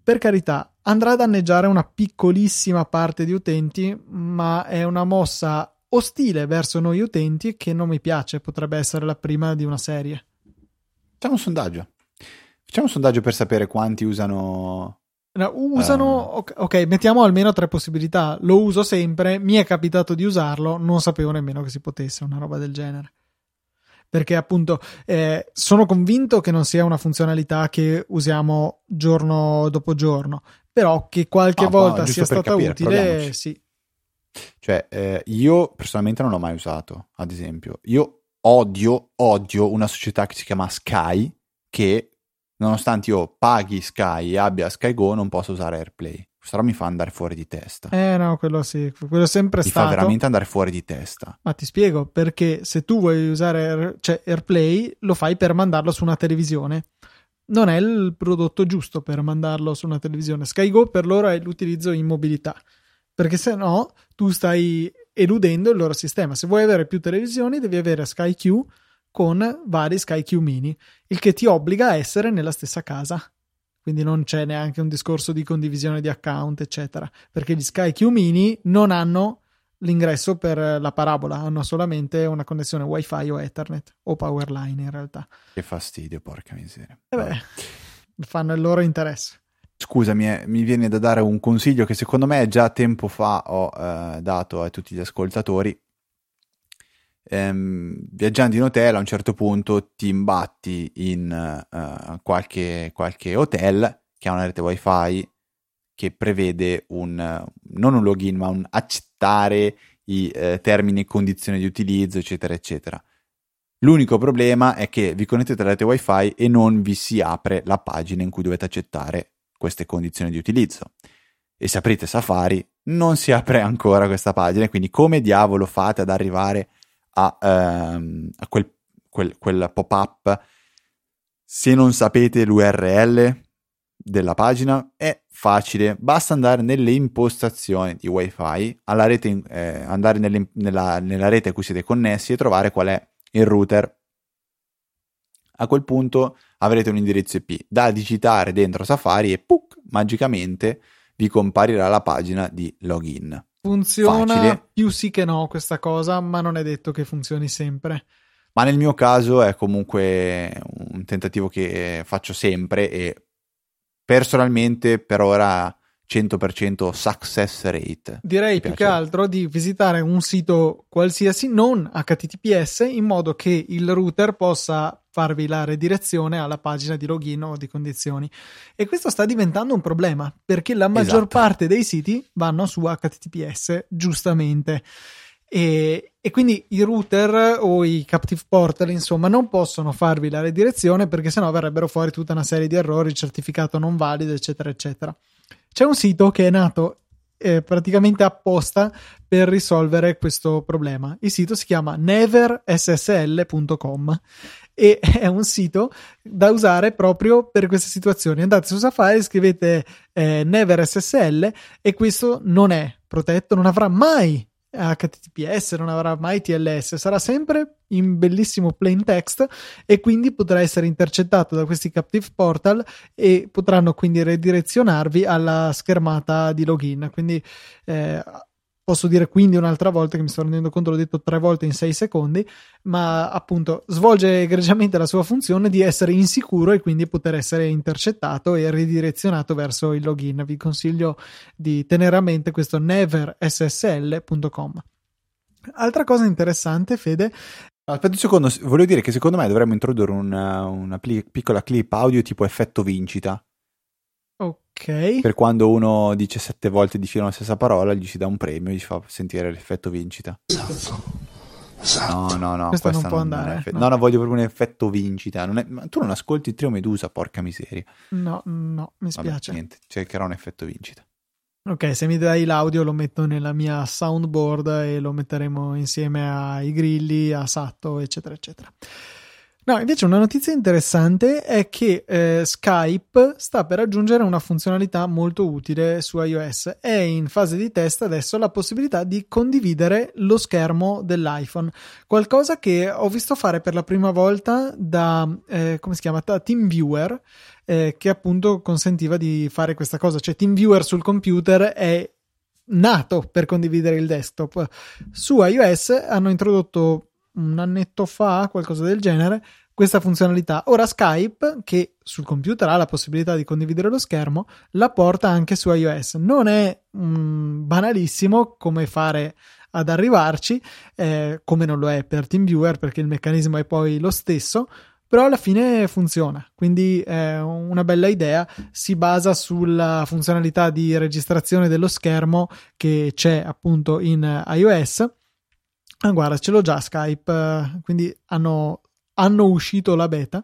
Per carità, andrà a danneggiare una piccolissima parte di utenti, ma è una mossa ostile verso noi utenti che non mi piace, potrebbe essere la prima di una serie. Facciamo un sondaggio. Facciamo un sondaggio per sapere quanti usano. No, usano, uh... ok, mettiamo almeno tre possibilità. Lo uso sempre, mi è capitato di usarlo, non sapevo nemmeno che si potesse una roba del genere. Perché appunto eh, sono convinto che non sia una funzionalità che usiamo giorno dopo giorno, però che qualche no, volta sia stata capire, utile, sì. Cioè, eh, io personalmente non l'ho mai usato, ad esempio. Io odio, odio una società che si chiama Sky, che nonostante io paghi Sky e abbia Sky Go, non posso usare AirPlay. Questo mi fa andare fuori di testa. Eh no, quello sì, quello è sempre ti stato. Ti fa veramente andare fuori di testa. Ma ti spiego, perché se tu vuoi usare Air, cioè AirPlay, lo fai per mandarlo su una televisione. Non è il prodotto giusto per mandarlo su una televisione. Sky Go per loro è l'utilizzo in mobilità perché se no tu stai eludendo il loro sistema. Se vuoi avere più televisioni, devi avere Sky Q con vari Sky Q mini, il che ti obbliga a essere nella stessa casa. Quindi non c'è neanche un discorso di condivisione di account, eccetera, perché gli Sky Q mini non hanno l'ingresso per la parabola, hanno solamente una connessione WiFi o Ethernet o Powerline in realtà. Che fastidio, porca miseria. Eh beh, fanno il loro interesse. Scusami, eh, mi viene da dare un consiglio che secondo me già tempo fa ho eh, dato a tutti gli ascoltatori. Ehm, viaggiando in hotel a un certo punto ti imbatti in uh, qualche, qualche, hotel che ha una rete wifi che prevede un, non un login ma un accettare i eh, termini e condizioni di utilizzo eccetera eccetera. L'unico problema è che vi connettete alla rete wifi e non vi si apre la pagina in cui dovete accettare queste condizioni di utilizzo. E se aprite Safari non si apre ancora questa pagina, quindi come diavolo fate ad arrivare a, ehm, a quel, quel, quel pop-up se non sapete l'URL della pagina? È facile, basta andare nelle impostazioni di WiFi, rete, eh, andare nella, nella rete a cui siete connessi e trovare qual è il router. A quel punto avrete un indirizzo IP da digitare dentro Safari e puc, magicamente vi comparirà la pagina di login. Funziona Facile. più sì che no questa cosa, ma non è detto che funzioni sempre. Ma nel mio caso è comunque un tentativo che faccio sempre e personalmente per ora 100% success rate. Direi più che altro di visitare un sito qualsiasi non HTTPS in modo che il router possa farvi la redirezione alla pagina di login o di condizioni. E questo sta diventando un problema perché la maggior esatto. parte dei siti vanno su HTTPS, giustamente. E, e, quindi i router o i captive portal insomma non possono farvi la redirezione perché sennò verrebbero fuori tutta una serie di errori, certificato non valido eccetera eccetera c'è un sito che è nato eh, praticamente apposta per risolvere questo problema. Il sito si chiama neverssl.com e è un sito da usare proprio per queste situazioni. Andate su Safari, scrivete eh, neverssl e questo non è protetto, non avrà mai HTTPS, non avrà mai TLS, sarà sempre in bellissimo plain text e quindi potrà essere intercettato da questi captive portal e potranno quindi redirezionarvi alla schermata di login. Quindi eh, Posso dire quindi un'altra volta che mi sto rendendo conto, l'ho detto tre volte in sei secondi, ma appunto svolge egregiamente la sua funzione di essere insicuro e quindi poter essere intercettato e ridirezionato verso il login. Vi consiglio di tenere a mente questo neverssl.com. Altra cosa interessante, Fede. Aspetta un secondo, volevo dire che secondo me dovremmo introdurre una, una piccola clip audio tipo effetto vincita Ok. Per quando uno dice sette volte di filo la stessa parola, gli si dà un premio e gli fa sentire l'effetto vincita. Esatto. Esatto. No, no, no. Questa, questa non può andare. Eff- no. no, no, voglio proprio un effetto vincita. Non è... Ma tu non ascolti il trio Medusa, porca miseria. No, no, mi spiace. Vabbè, niente, cercherò un effetto vincita. Ok, se mi dai l'audio lo metto nella mia soundboard e lo metteremo insieme ai grilli, a Satto, eccetera, eccetera. No, invece una notizia interessante è che eh, Skype sta per aggiungere una funzionalità molto utile su iOS. È in fase di test adesso la possibilità di condividere lo schermo dell'iPhone, qualcosa che ho visto fare per la prima volta da, eh, come si chiama, da TeamViewer, eh, che appunto consentiva di fare questa cosa. Cioè TeamViewer sul computer è nato per condividere il desktop. Su iOS hanno introdotto un annetto fa, qualcosa del genere, questa funzionalità. Ora Skype, che sul computer ha la possibilità di condividere lo schermo, la porta anche su iOS. Non è mm, banalissimo come fare ad arrivarci, eh, come non lo è per TeamViewer, perché il meccanismo è poi lo stesso, però alla fine funziona, quindi è una bella idea, si basa sulla funzionalità di registrazione dello schermo che c'è appunto in iOS. Ah, guarda, ce l'ho già Skype, eh, quindi hanno hanno uscito la beta.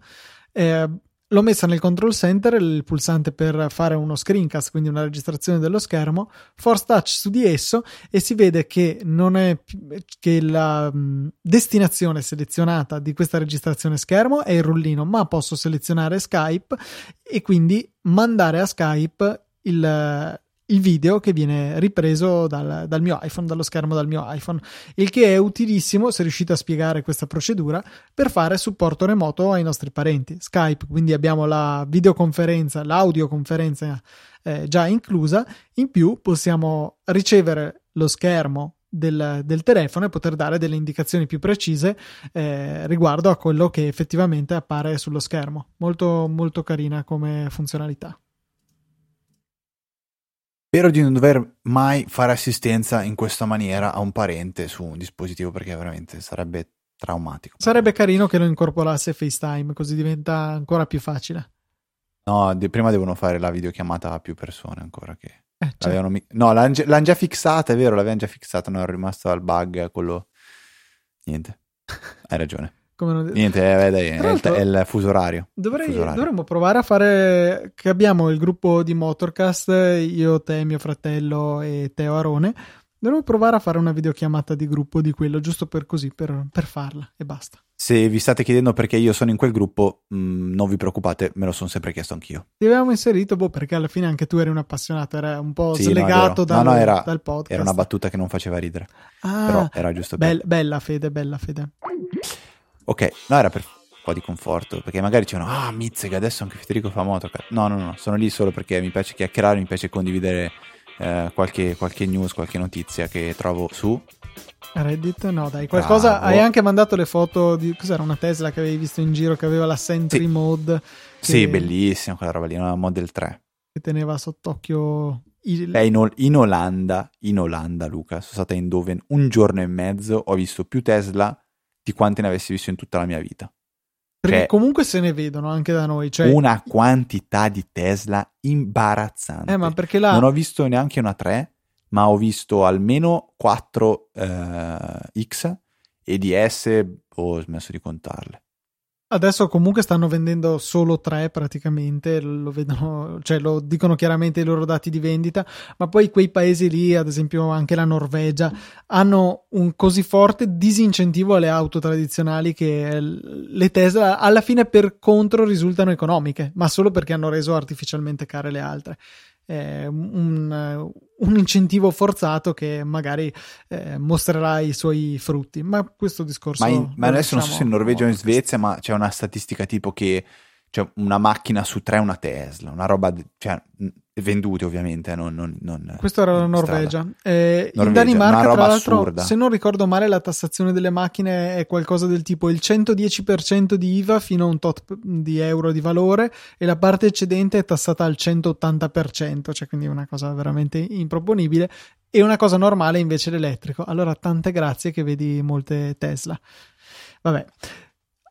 Eh, l'ho messa nel control center, il pulsante per fare uno screencast, quindi una registrazione dello schermo, force touch su di esso e si vede che è che la mh, destinazione selezionata di questa registrazione schermo è il rullino, ma posso selezionare Skype e quindi mandare a Skype il, il video che viene ripreso dal, dal, mio iPhone, dallo schermo del mio iPhone, il che è utilissimo se riuscite a spiegare questa procedura per fare supporto remoto ai nostri parenti. Skype, quindi abbiamo la videoconferenza, l'audioconferenza eh, già inclusa, in più possiamo ricevere lo schermo del, del, telefono e poter dare delle indicazioni più precise eh, riguardo a quello che effettivamente appare sullo schermo. Molto, molto carina come funzionalità. Spero di non dover mai fare assistenza in questa maniera a un parente su un dispositivo perché veramente sarebbe traumatico. Sarebbe carino che lo incorporasse FaceTime, così diventa ancora più facile. No, de- prima devono fare la videochiamata a più persone ancora che... Eh, certo. mi- no, l'hanno, gi- l'hanno già fissata, è vero, l'avevano già fissata, non è rimasto al bug quello... Niente, hai ragione. Non... Niente, eh, dai, è, il, è, il, fuso orario. Dovrei, fuso orario. Dovremmo provare a fare. Che abbiamo il gruppo di Motorcast, io, te, mio fratello e Teo Arone. Dovremmo provare a fare una videochiamata di gruppo di quello, giusto per così, per, per farla e basta. Se vi state chiedendo perché io sono in quel gruppo, mh, mm, non vi preoccupate, me lo sono sempre chiesto anch'io. Ti avevamo inserito, boh, perché alla fine anche tu eri un appassionato, era un po' sì, slegato no, dal, no, no, era, dal podcast. Era una battuta che non faceva ridere. Ah, però era giusto be- bella fede, bella fede. Ok, no, era per un po' di conforto, perché magari dicevano, ah, Mizzega, adesso anche Federico fa motocross. No, no, no, sono lì solo perché mi piace chiacchierare, mi piace condividere eh, qualche, qualche, news, qualche notizia che trovo su... Reddit? No, dai, qualcosa... Bravo. Hai anche mandato le foto di... Cos'era una Tesla che avevi visto in giro che aveva la Sentry sì. Mode? Che... Sì, bellissima quella roba lì, una Model 3. Che teneva sott'occhio... Il... Beh, in, in, Olanda, in Olanda, Luca, sono stata in Doven un giorno e mezzo, ho visto più Tesla di quante ne avessi visto in tutta la mia vita. Perché cioè, comunque se ne vedono anche da noi. Cioè... Una quantità di Tesla imbarazzante. Eh, ma perché là... Non ho visto neanche una 3, ma ho visto almeno 4 eh, X e di S ho smesso di contarle. Adesso comunque stanno vendendo solo tre praticamente, lo vedono, cioè lo dicono chiaramente i loro dati di vendita, ma poi quei paesi lì, ad esempio anche la Norvegia, hanno un così forte disincentivo alle auto tradizionali che le Tesla alla fine per contro risultano economiche, ma solo perché hanno reso artificialmente care le altre. Eh, un, un, incentivo forzato che magari eh, mostrerà i suoi frutti. Ma questo discorso. Ma, in, ma adesso non so se in Norvegia o in Svezia, ma c'è una statistica tipo che cioè una macchina su tre è una Tesla, una roba, cioè, vendute ovviamente, non, non, non Questo era la Norvegia. Eh, Norvegia. In Danimarca, tra l'altro, assurda. se non ricordo male, la tassazione delle macchine è qualcosa del tipo il 110% di IVA fino a un tot di euro di valore e la parte eccedente è tassata al 180%, cioè quindi una cosa veramente improponibile. E una cosa normale invece l'elettrico. Allora, tante grazie che vedi molte Tesla. Vabbè.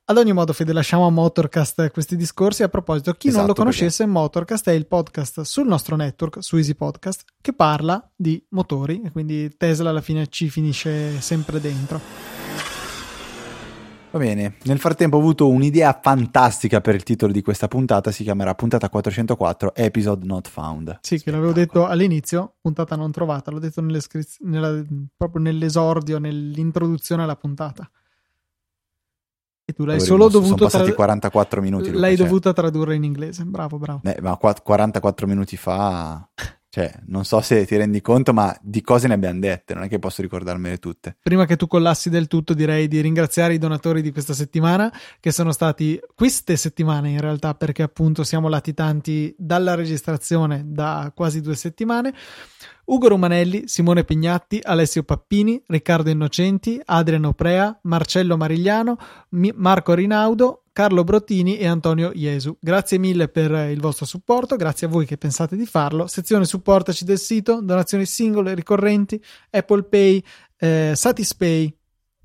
Ad ogni modo, Fede, lasciamo a Motorcast questi discorsi. A proposito, chi esatto, non lo conoscesse, perché... Motorcast è il podcast sul nostro network, su Easy Podcast, che parla di motori e quindi Tesla alla fine ci finisce sempre dentro. Va bene, nel frattempo ho avuto un'idea fantastica per il titolo di questa puntata, si chiamerà puntata 404, Episode Not Found. Sì, che l'avevo detto all'inizio, puntata non trovata, l'ho detto nella, proprio nell'esordio, nell'introduzione alla puntata. E tu l'hai solo dovuto sono passati 44 minuti. Luca, l'hai cioè. dovuta tradurre in inglese. Bravo, bravo. Eh, ma 44 minuti fa Cioè, non so se ti rendi conto, ma di cose ne abbiamo dette, non è che posso ricordarmele tutte. Prima che tu collassi del tutto, direi di ringraziare i donatori di questa settimana, che sono stati queste settimane in realtà, perché appunto siamo latitanti dalla registrazione da quasi due settimane. Ugo Romanelli, Simone Pignatti, Alessio Pappini, Riccardo Innocenti, Adriano Prea, Marcello Marigliano, Marco Rinaudo, Carlo Brottini e Antonio Iesu. Grazie mille per il vostro supporto, grazie a voi che pensate di farlo. Sezione supportaci del sito, donazioni singole, ricorrenti, Apple Pay, eh, Satispay,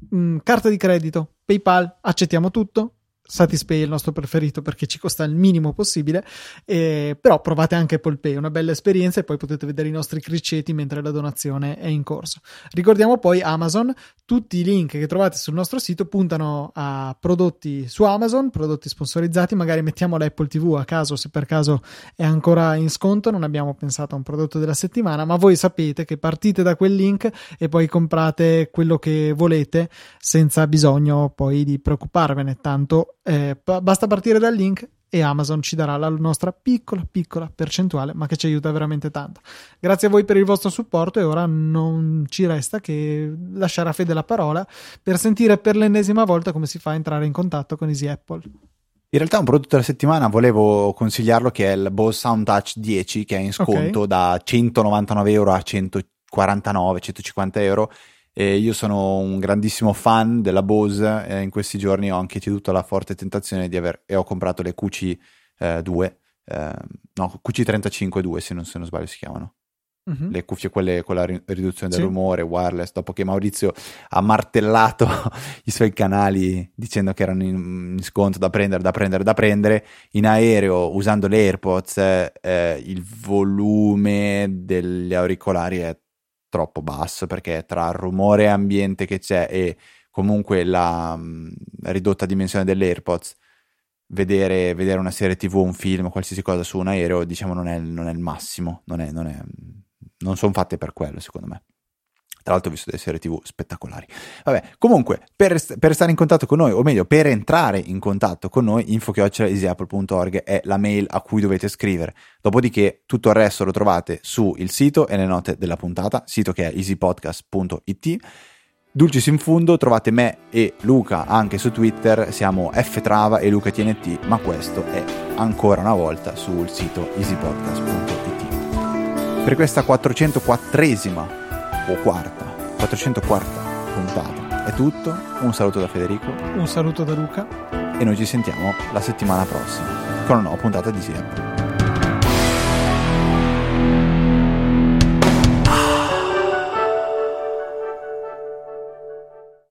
mh, mm, carta di credito, PayPal, accettiamo tutto. Satispay è il nostro preferito perché ci costa il minimo possibile, eh, però provate anche Apple Pay, una bella esperienza e poi potete vedere i nostri criceti mentre la donazione è in corso. Ricordiamo poi Amazon, tutti i link che trovate sul nostro sito puntano a prodotti su Amazon, prodotti sponsorizzati, magari mettiamo l'Apple TV a caso se per caso è ancora in sconto, non abbiamo pensato a un prodotto della settimana, ma voi sapete che partite da quel link e poi comprate quello che volete senza bisogno poi di preoccuparvene tanto eh, basta partire dal link e Amazon ci darà la nostra piccola piccola percentuale ma che ci aiuta veramente tanto. Grazie a voi per il vostro supporto e ora non ci resta che lasciare a Fede la parola per sentire per l'ennesima volta come si fa a entrare in contatto con Easy Apple. In realtà un prodotto della settimana volevo consigliarlo che è il Bose Sound Touch 10 che è in sconto okay. da 199 euro a 149 150 euro e io sono un grandissimo fan della Bose e in questi giorni ho anche ceduto alla forte tentazione di aver e ho comprato le QC2 eh, eh, no QC35 se non, se non sbaglio si chiamano uh-huh. le cuffie quelle con la riduzione del sì. rumore wireless dopo che Maurizio ha martellato i suoi canali dicendo che erano in, in, sconto da prendere da prendere da prendere in aereo usando le AirPods eh, il volume degli auricolari è troppo basso perché tra il rumore ambiente che c'è e comunque la mh, ridotta dimensione delle AirPods, vedere, vedere, una serie TV, un film, qualsiasi cosa su un aereo, diciamo, non è, non è il massimo, non, è, non, è, non sono fatte per quello, secondo me. Tra l'altro ho visto delle serie tv spettacolari. Vabbè, comunque, per, per, stare in contatto con noi, o meglio, per entrare in contatto con noi, info.easyapple.org è la mail a cui dovete scrivere. Dopodiché tutto il resto lo trovate sul sito e nelle note della puntata, sito che è easypodcast.it. Dulcis in fundo trovate me e Luca anche su Twitter, siamo ftrava e Luca TNT, ma questo è ancora una volta sul sito easypodcast.it. Per questa 404esima o quarta, 404 puntata. È tutto, un saluto da Federico. Un saluto da Luca. E noi ci sentiamo la settimana prossima con una nuova puntata di Sierra.